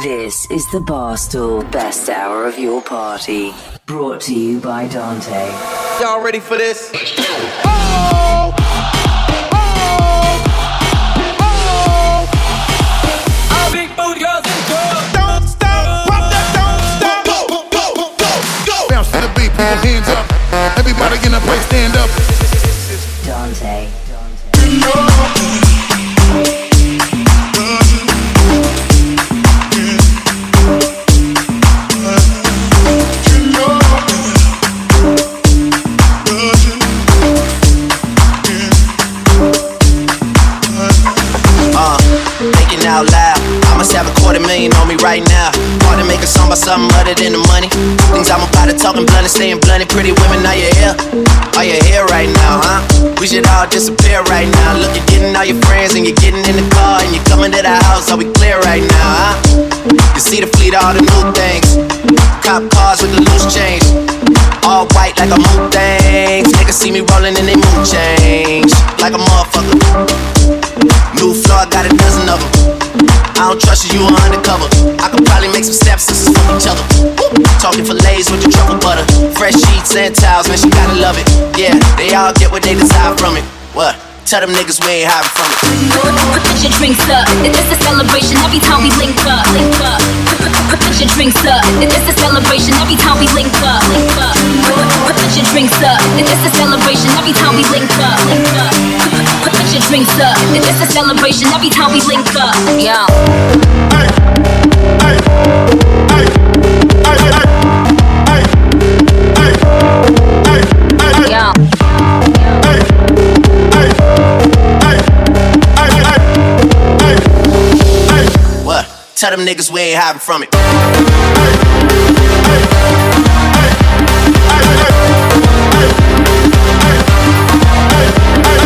This is the Barstool Best Hour of Your Party. Brought to you by Dante. Y'all ready for this? Oh! Don't stop, rock that, don't stop. Go, go, go, go, go. Bounce to the beat, people hands up. Everybody in the place stand up. Something other than the money. Things I'm about to talking blunt and staying blunt. Pretty women, are you here? Are you here right now, huh? We should all disappear right now. Look, you're getting all your friends and you're getting in the car and you're coming to the house. Are we clear right now, huh? You see the fleet, all the new things. Cop cars with the loose change. All white like a moon things. Niggas see me rolling and they mood change. Like a motherfucker. New floor, got a don't trust you, you are undercover. I could probably make some stepsisters from each other. Talking fillets with the truffle butter. Fresh sheets and towels, man, she gotta love it. Yeah, they all get what they desire from it. What? Tell them niggas we ain't hiding from it. Put your drinks up. It's a celebration every time we link up. Link up. Put your drinks up. It's a celebration every time we link up. Link up. Put your drinks up. It's a celebration every time we link up. Link up. Put your drinks up. It's a celebration every time we link up. Yo. Yo. Tell them niggas we ain't hiding from it.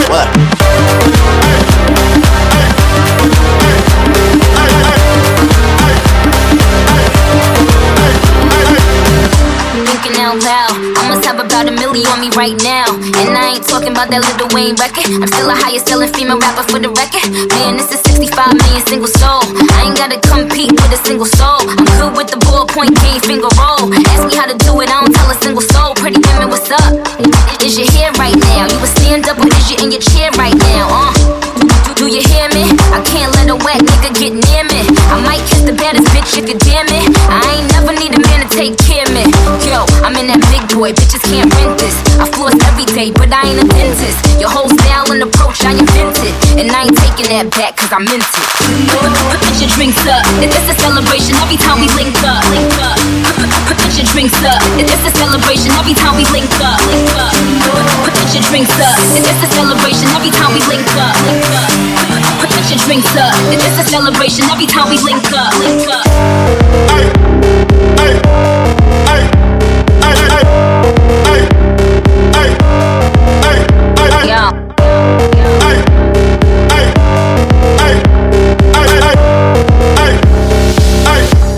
What? Out loud, I must have about a million on me right now. Talking about that Lil Wayne record. I'm still a highest selling female rapper for the record. Man, this is 65 million single soul. I ain't gotta compete with a single soul. I'm good with the ballpoint game, finger roll. Ask me how to do it, I don't tell a single soul. Pretty women, what's up? Is your hair right now? You a stand up or is you in your chair right now? Uh. Do you hear me? I can't let a wet nigga get near me. I might kiss the baddest bitch if you damn it. I ain't never need a man to take care of me. Yo, I'm in that big boy, bitches can't rent this. I floss every day, but I ain't a dentist. Your whole style and approach, I invented. And I ain't taking that back, cause I meant it. Put your drinks up. It's a celebration every time we link up. Link up. Put your drinks up. It's a celebration every time we link up. Link up. Put your drinks up. It's a celebration every time we link up. Link up. Your drinks up. It's a celebration every time we link up. Link up. Yo.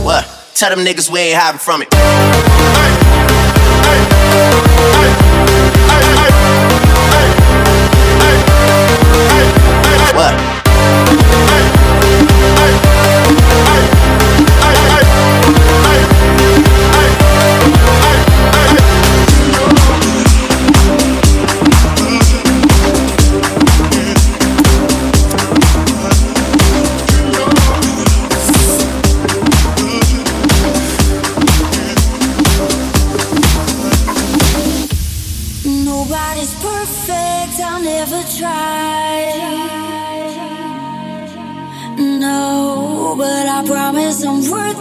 What? Tell them niggas we ain't hiding from it. What? Nobody's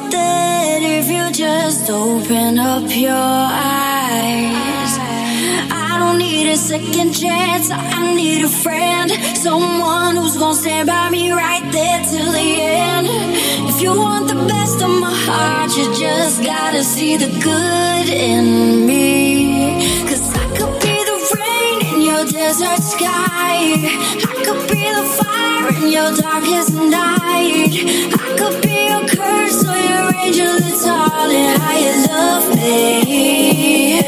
It if you just open up your eyes. I don't need a second chance, I need a friend. Someone who's gonna stand by me right there till the end. If you want the best of my heart, you just gotta see the good in me. Cause I could be the rain in your desert sky. I could be the fire in your darkest night. I could be your curse or your angel that's all in how you love me.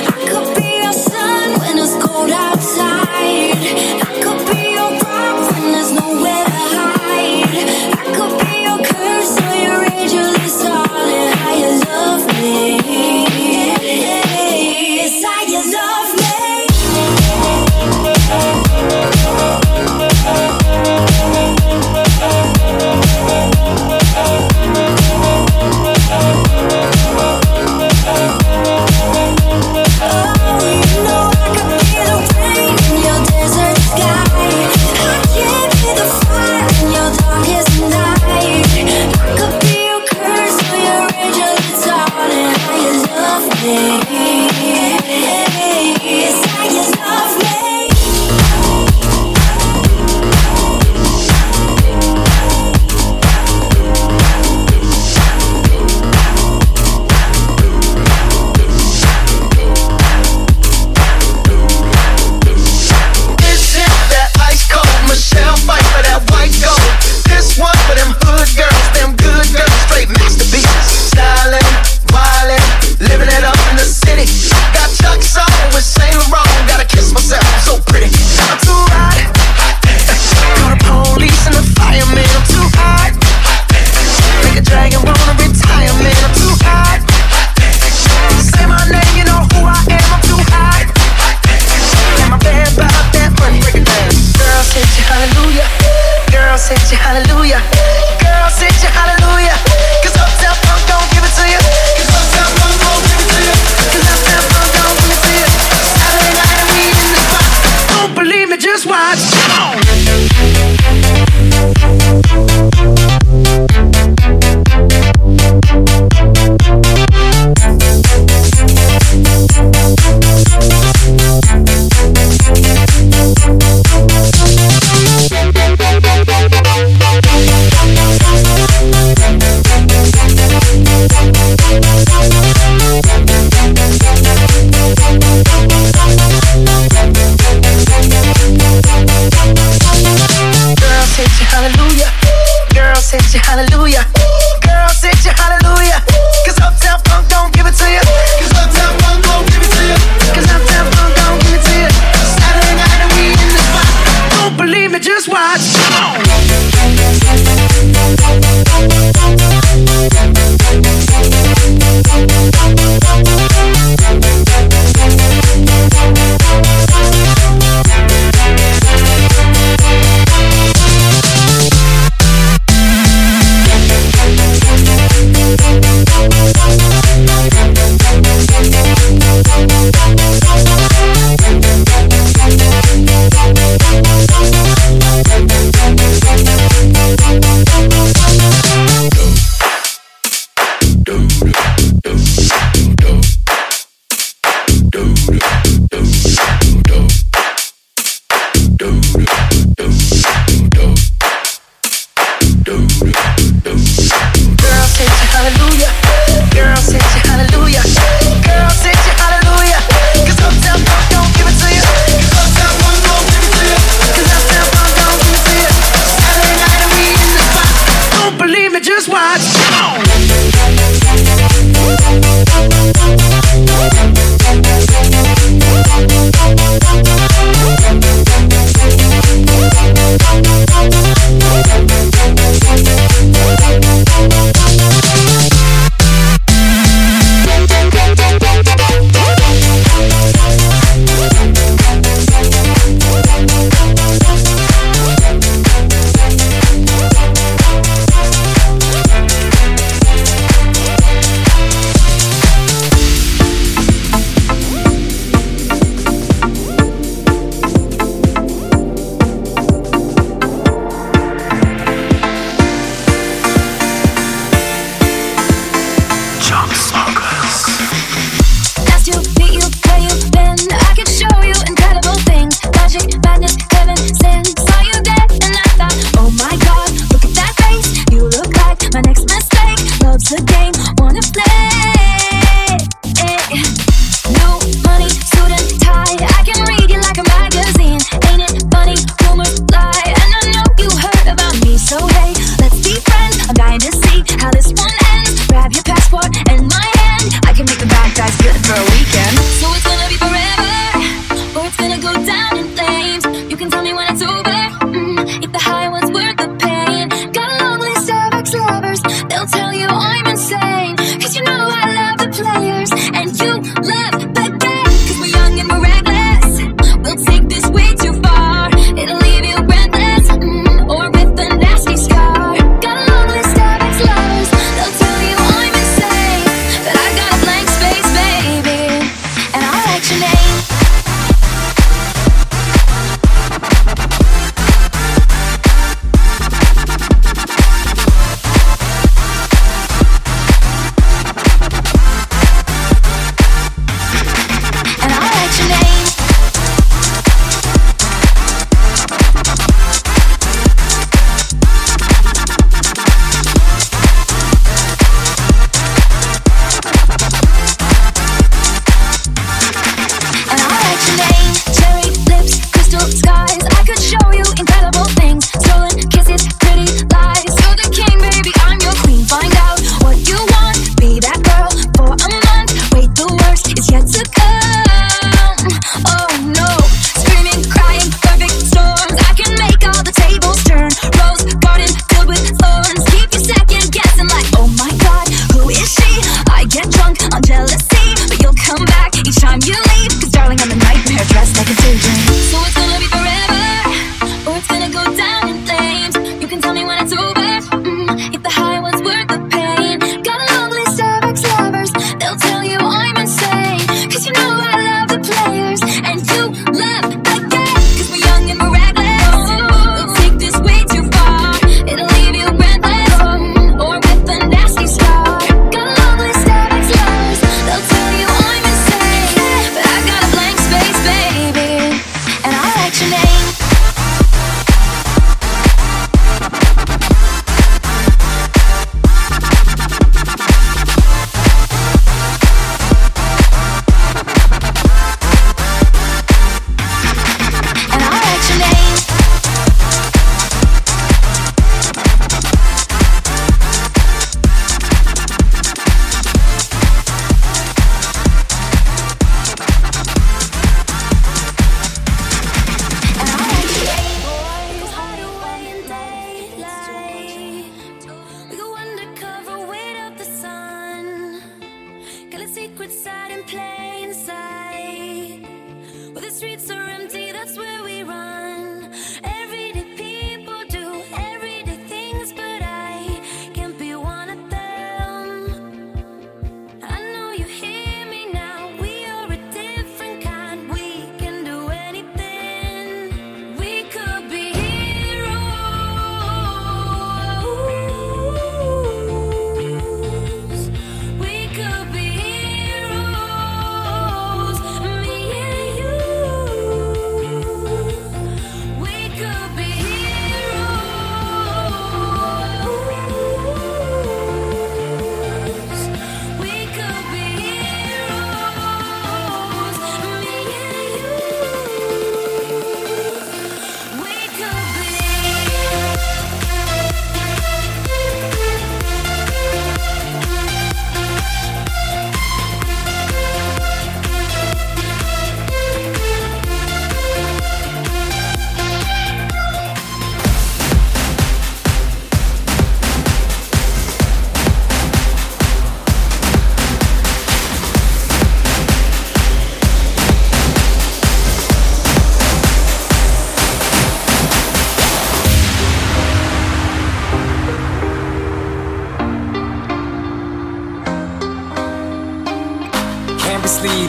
I could be your sun when it's cold outside. I could be your rock when there's nowhere to hide.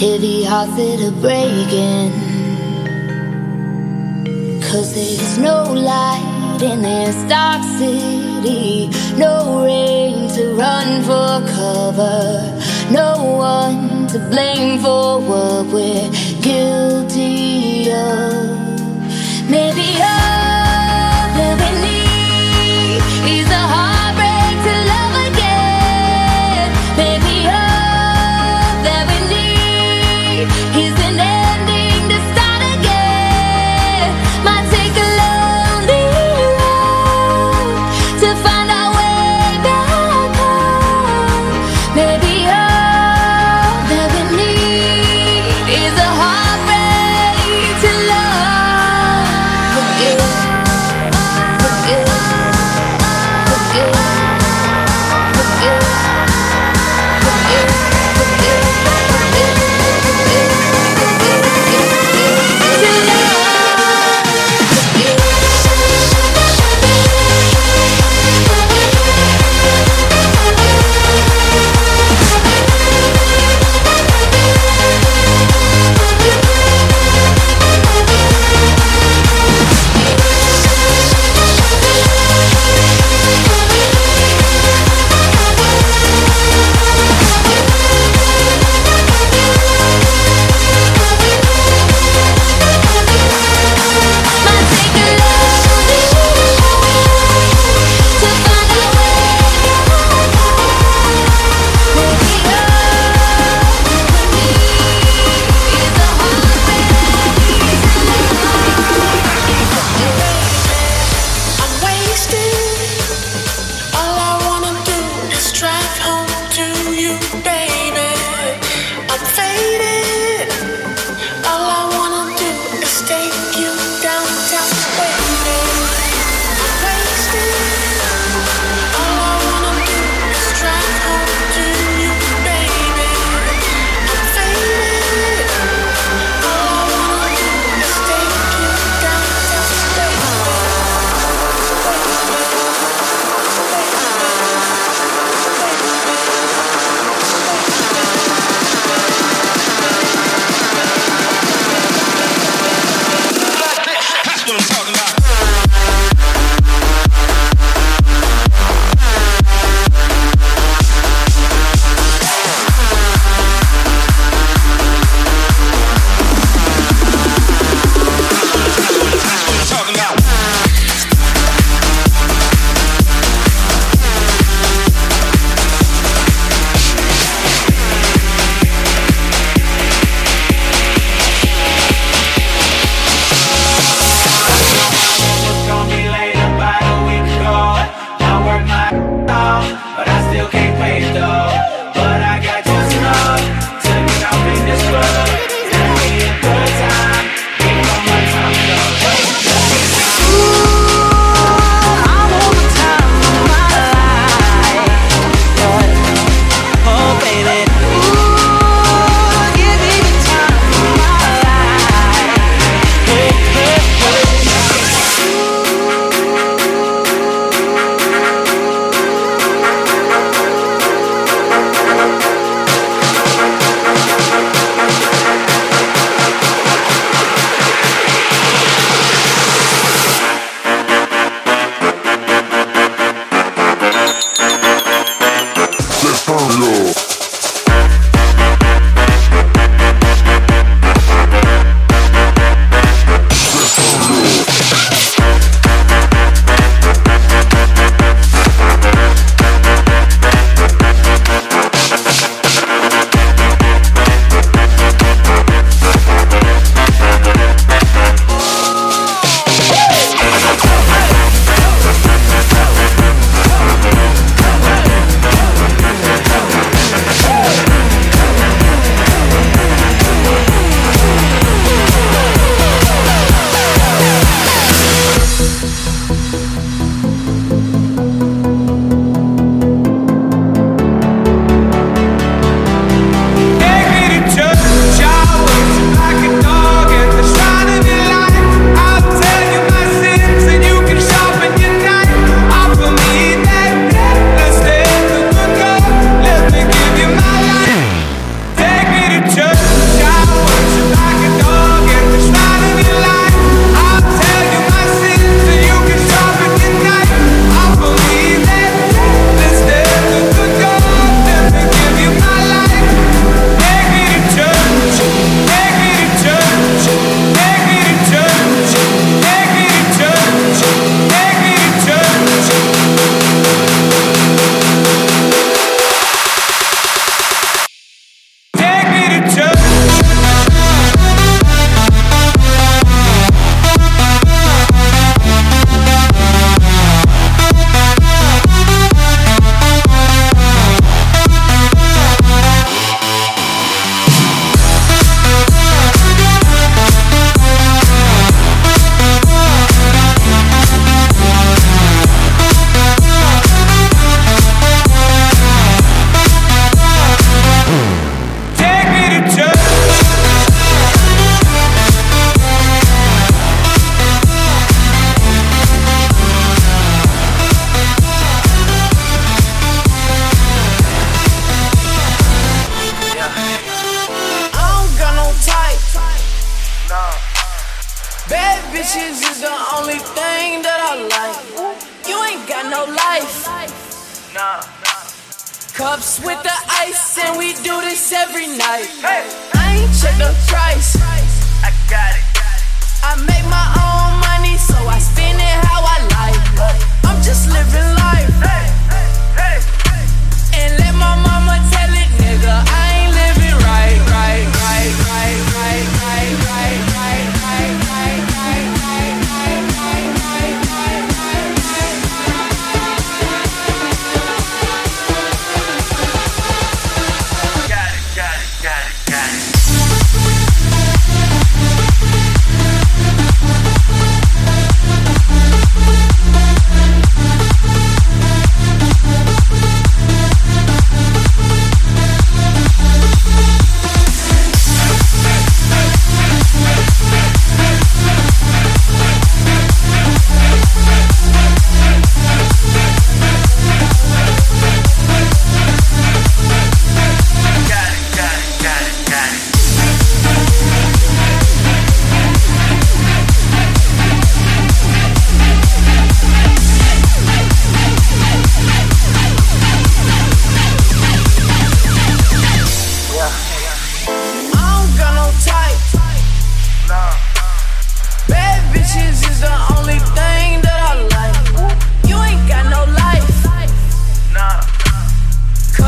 Heavy hearts that are breaking. Cause there's no light in this dark city. No rain to run for cover. No one to blame for what we're guilty of. Maybe I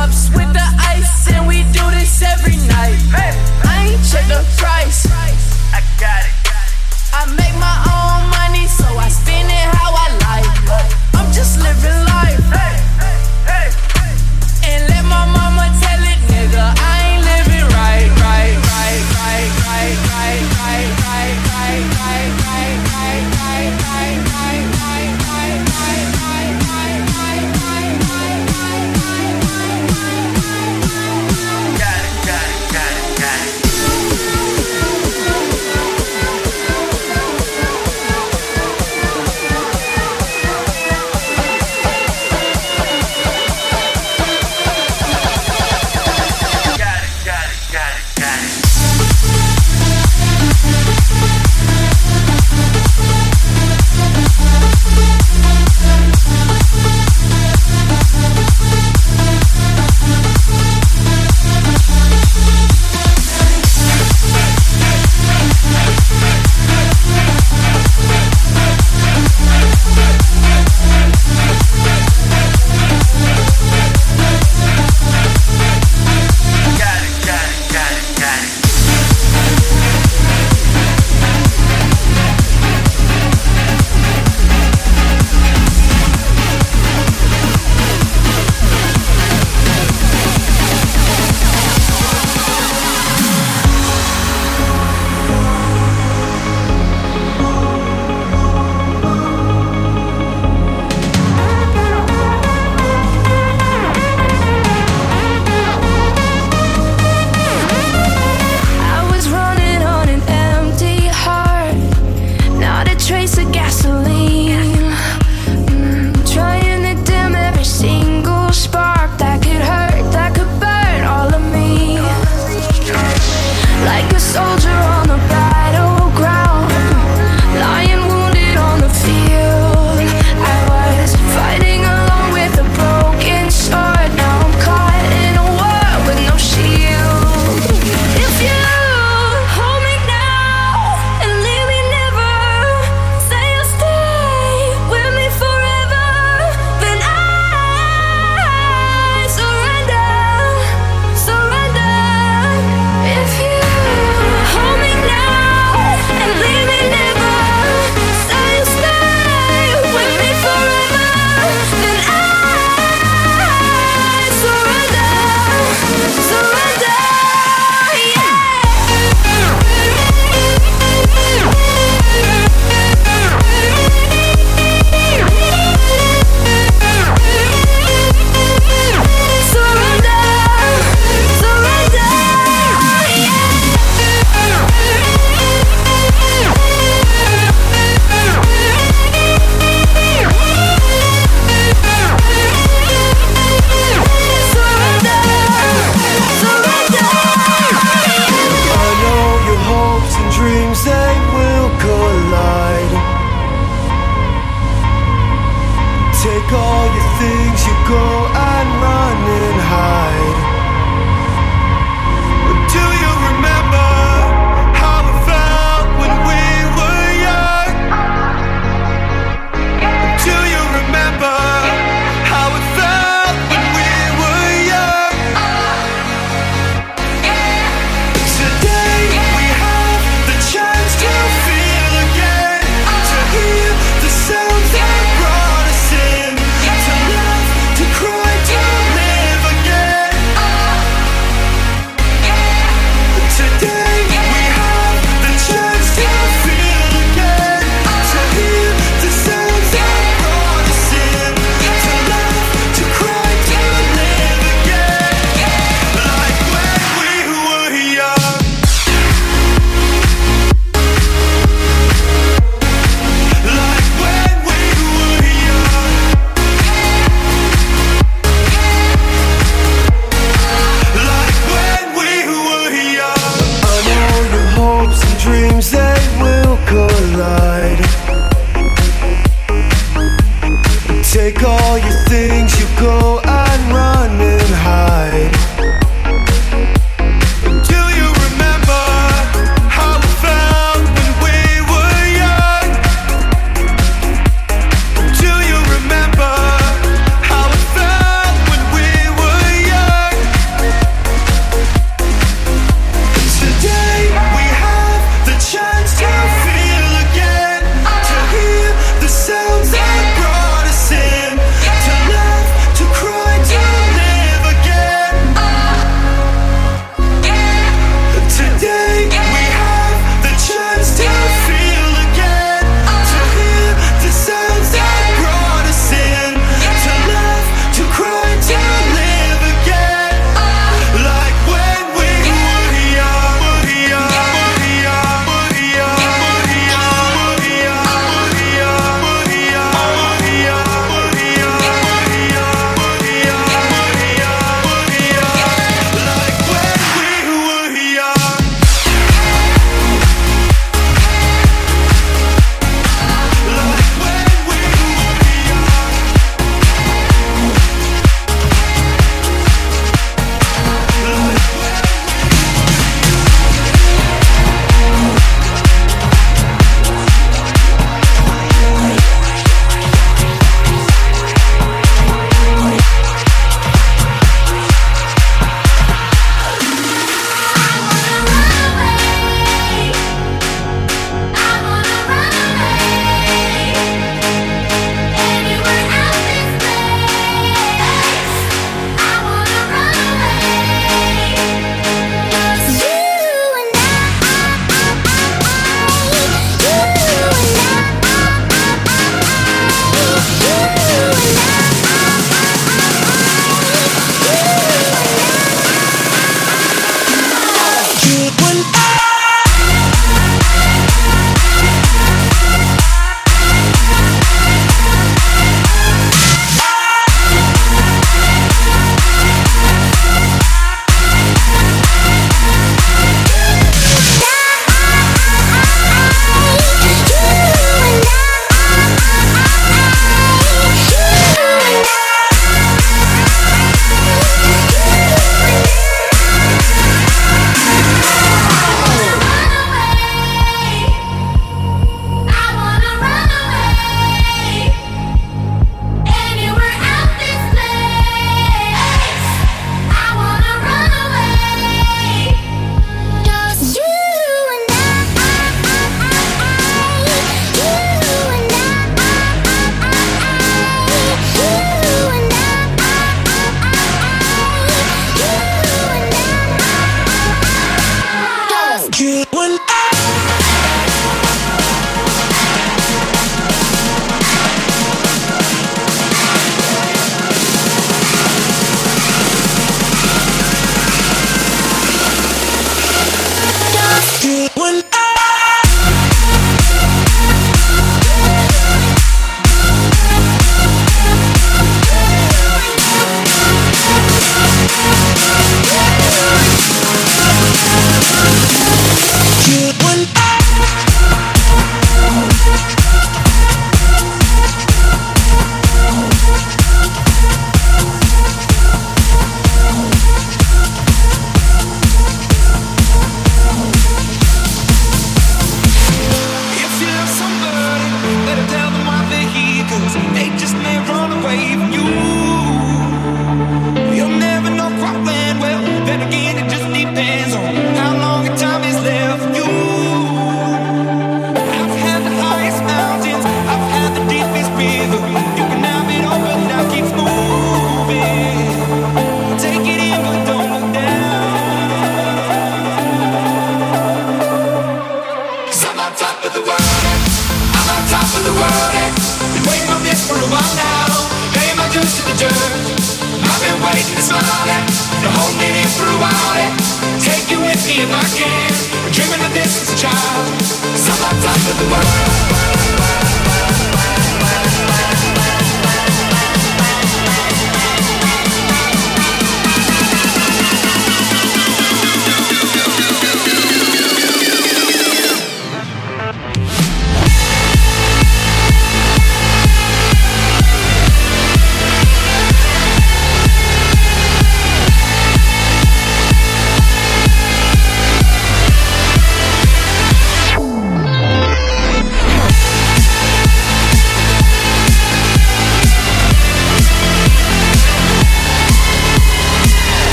ups with the ice, and we do this every night. I ain't check the price. I got it.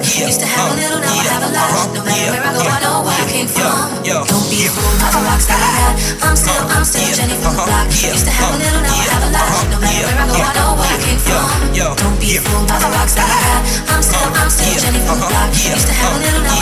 block. Used to have a little, now I have a lot. Uh-huh. No matter where I go, I know where I came from. Don't be a fool, not a rock star I had. I'm still, uh-huh. I'm still Jenny from the uh-huh. block. Used to have a little, now I have a lot. No matter where I go, I know where I came from. Don't be a fool, not a rock star I had. I'm still, I'm still Jenny from the block. Used to have a little, now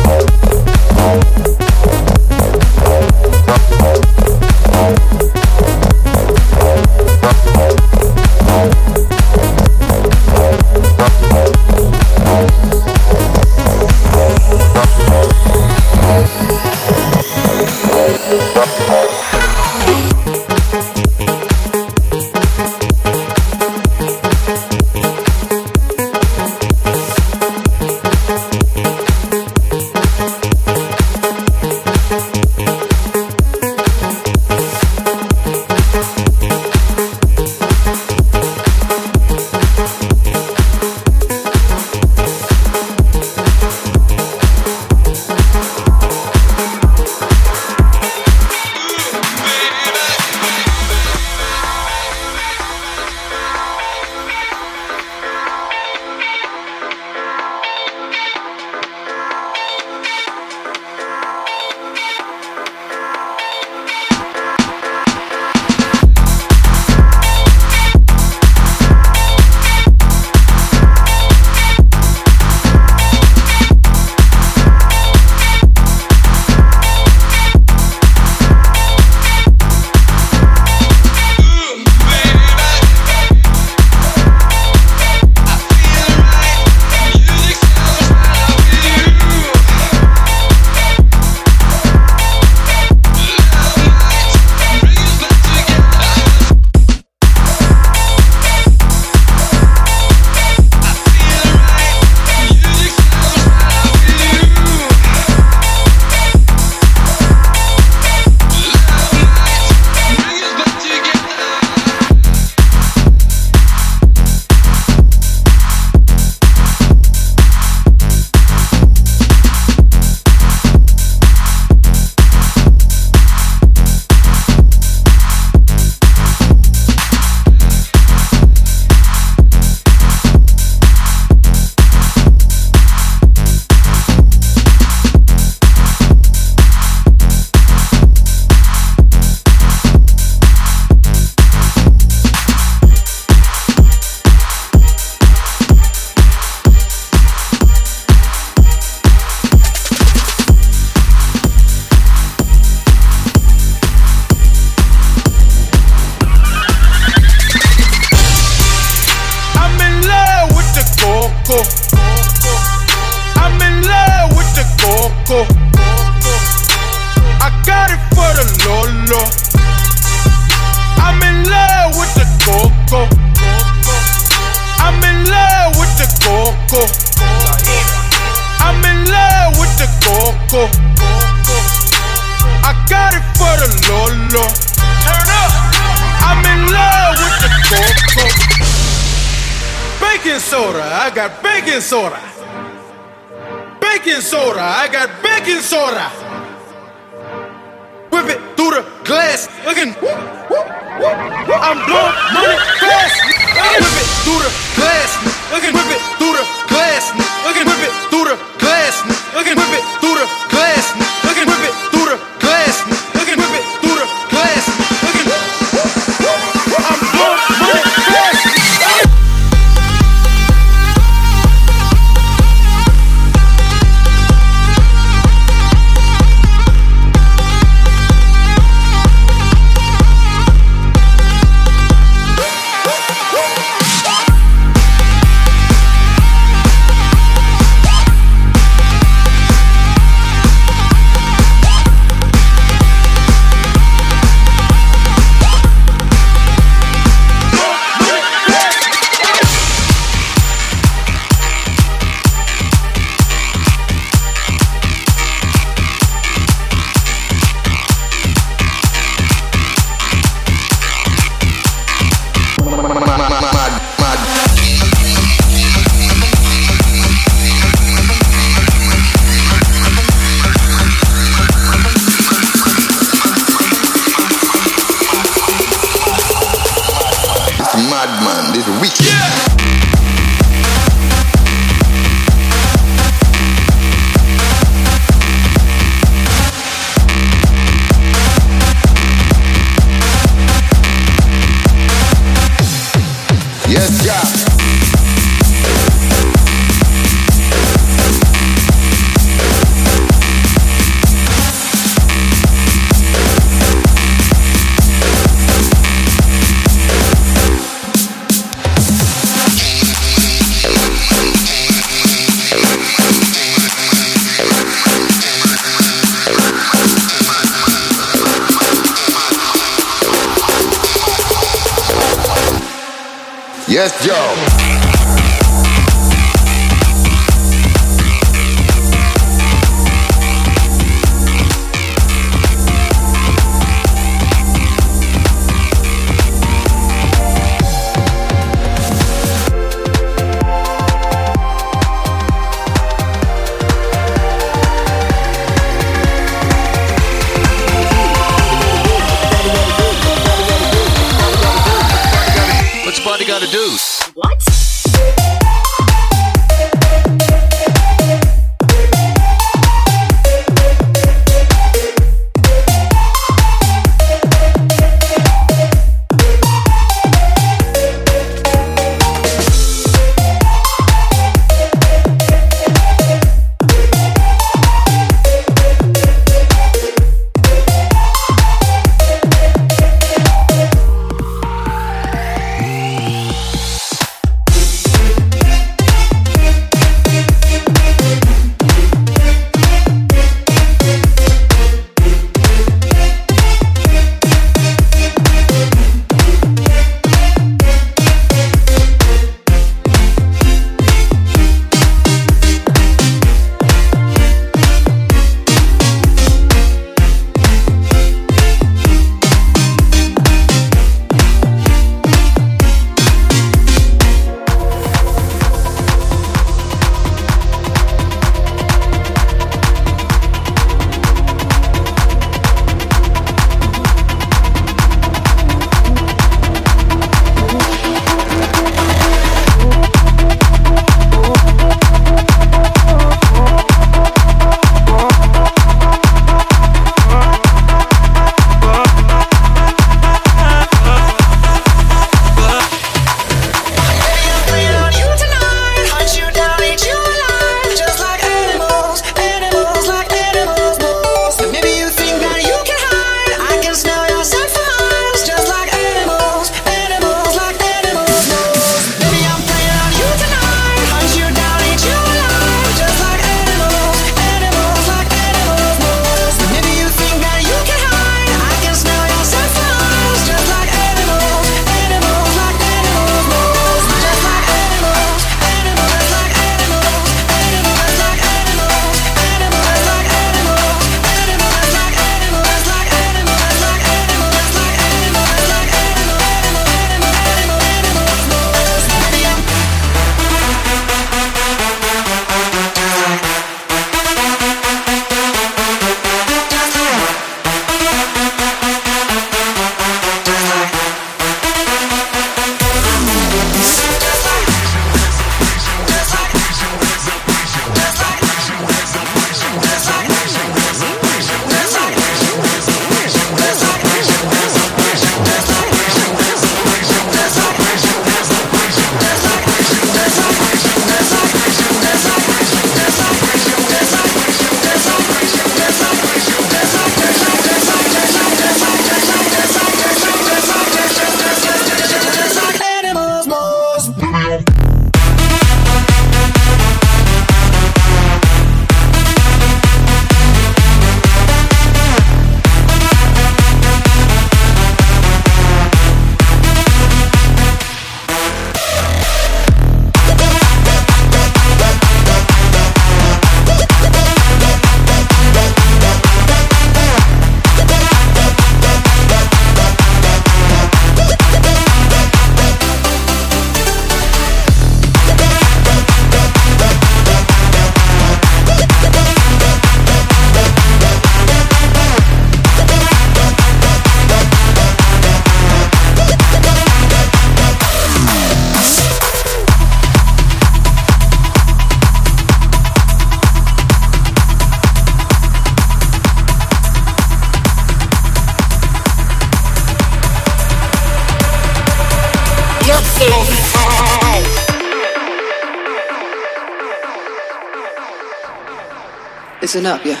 Listen up, yeah.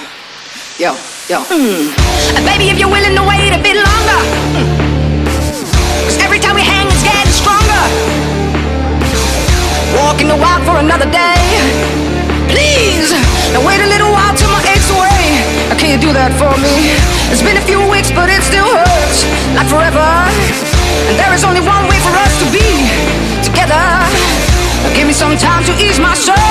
Yo, yo. Mm. Baby, if you're willing to wait a bit longer. Cause every time we hang, it's getting stronger. Walking the wild for another day. Please, now wait a little while till my aches away. Now, can you do that for me? It's been a few weeks, but it still hurts. Like forever. And there is only one way for us to be together. Now, give me some time to ease my soul.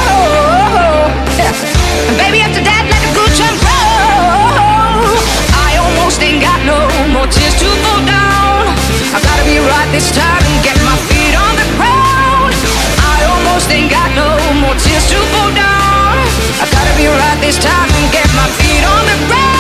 This time and get my feet on the ground.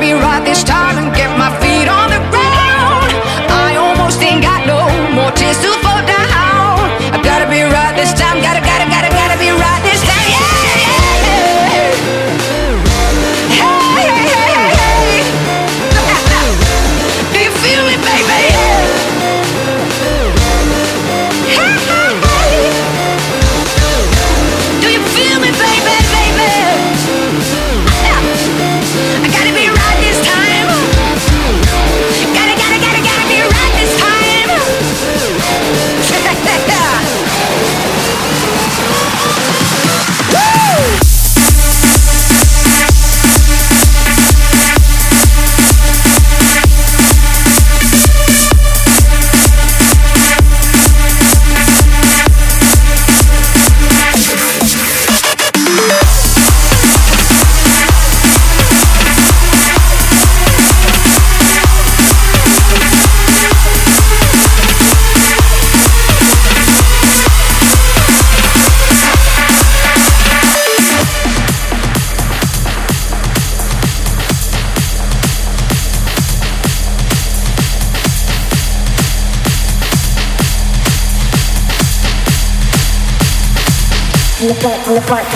Be right this time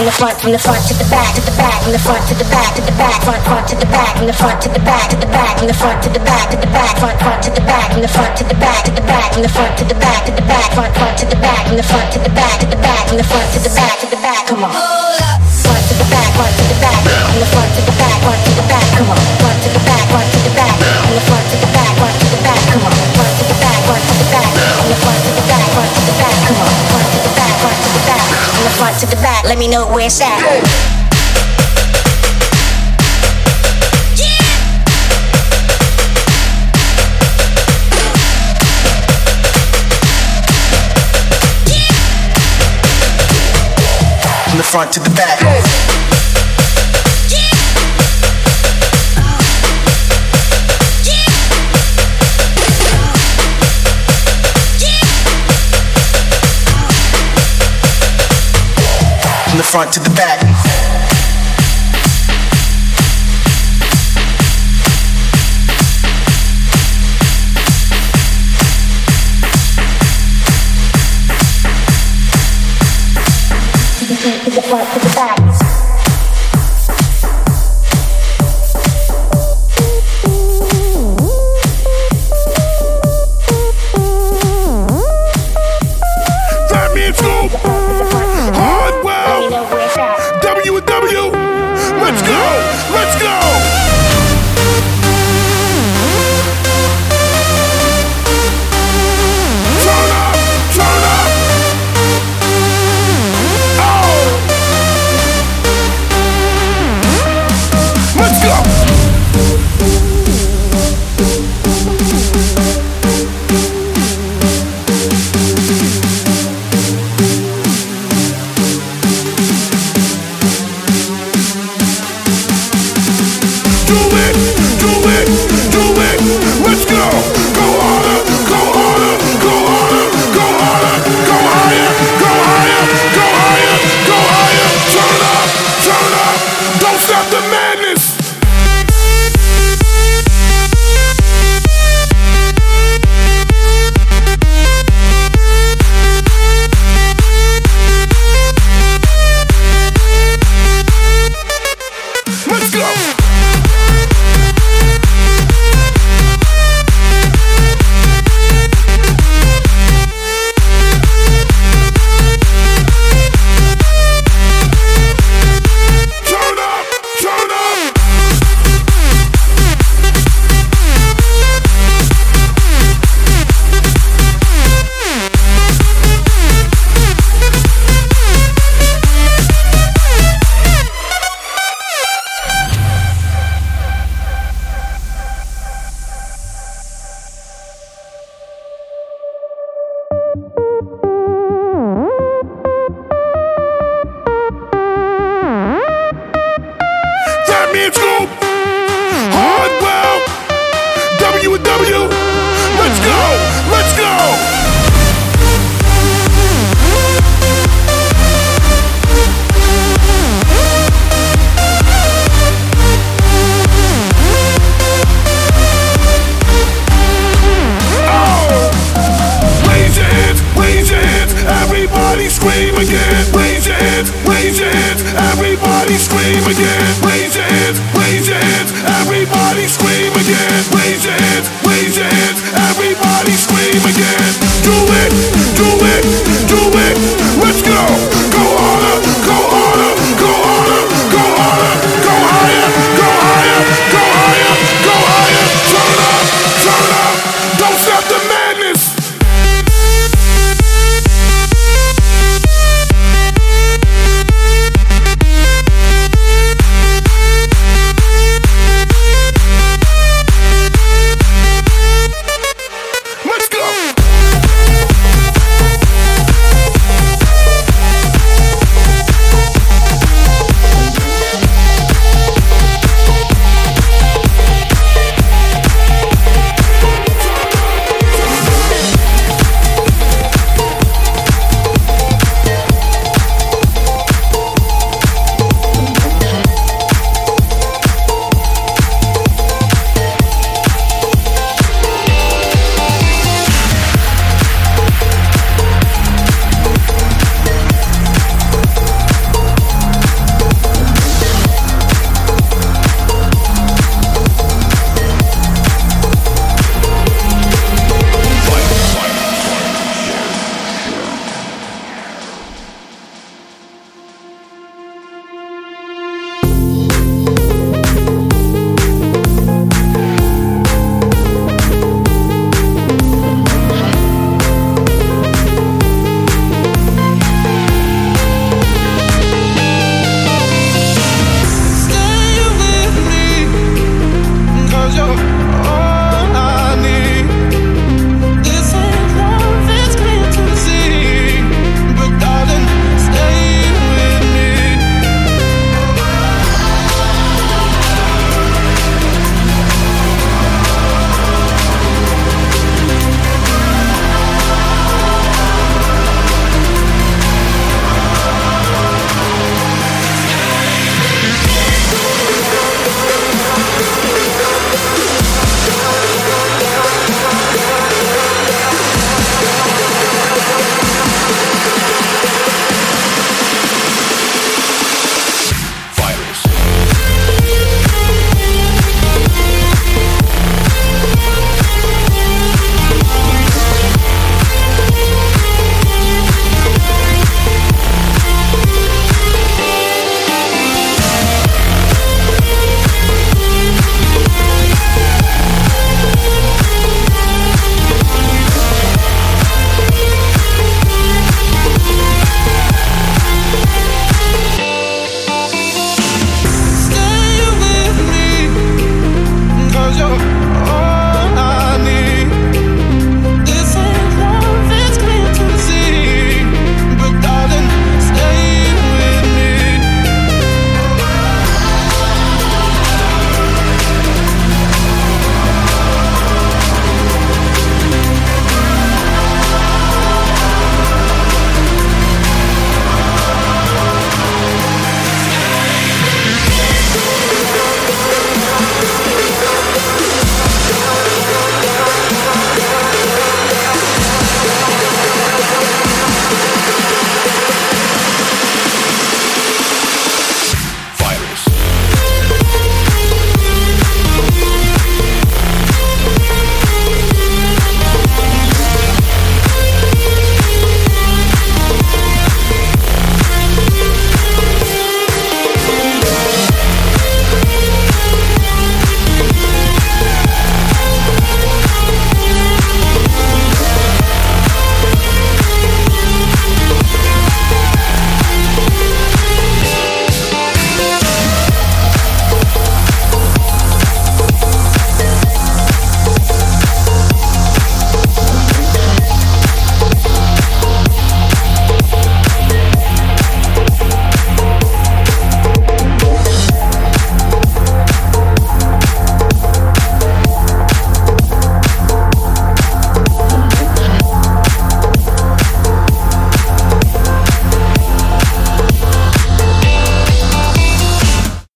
from the front, from the front, to the back, to the back, from the front to the back, to the back, front, front to the back, from the front to the back, to the back, from the front to the back, to the back, front, front to the back, from the front to the back, to the back, from the front to the back, to the back, front, front to the back, from the front to the back, to the back, from the front to the back, to the back. Come on. Front to the back, front to the back, from the front to the back, front to the back. Come on. Front to the back. Let me know where it's at. From the front to the back. Front to the back.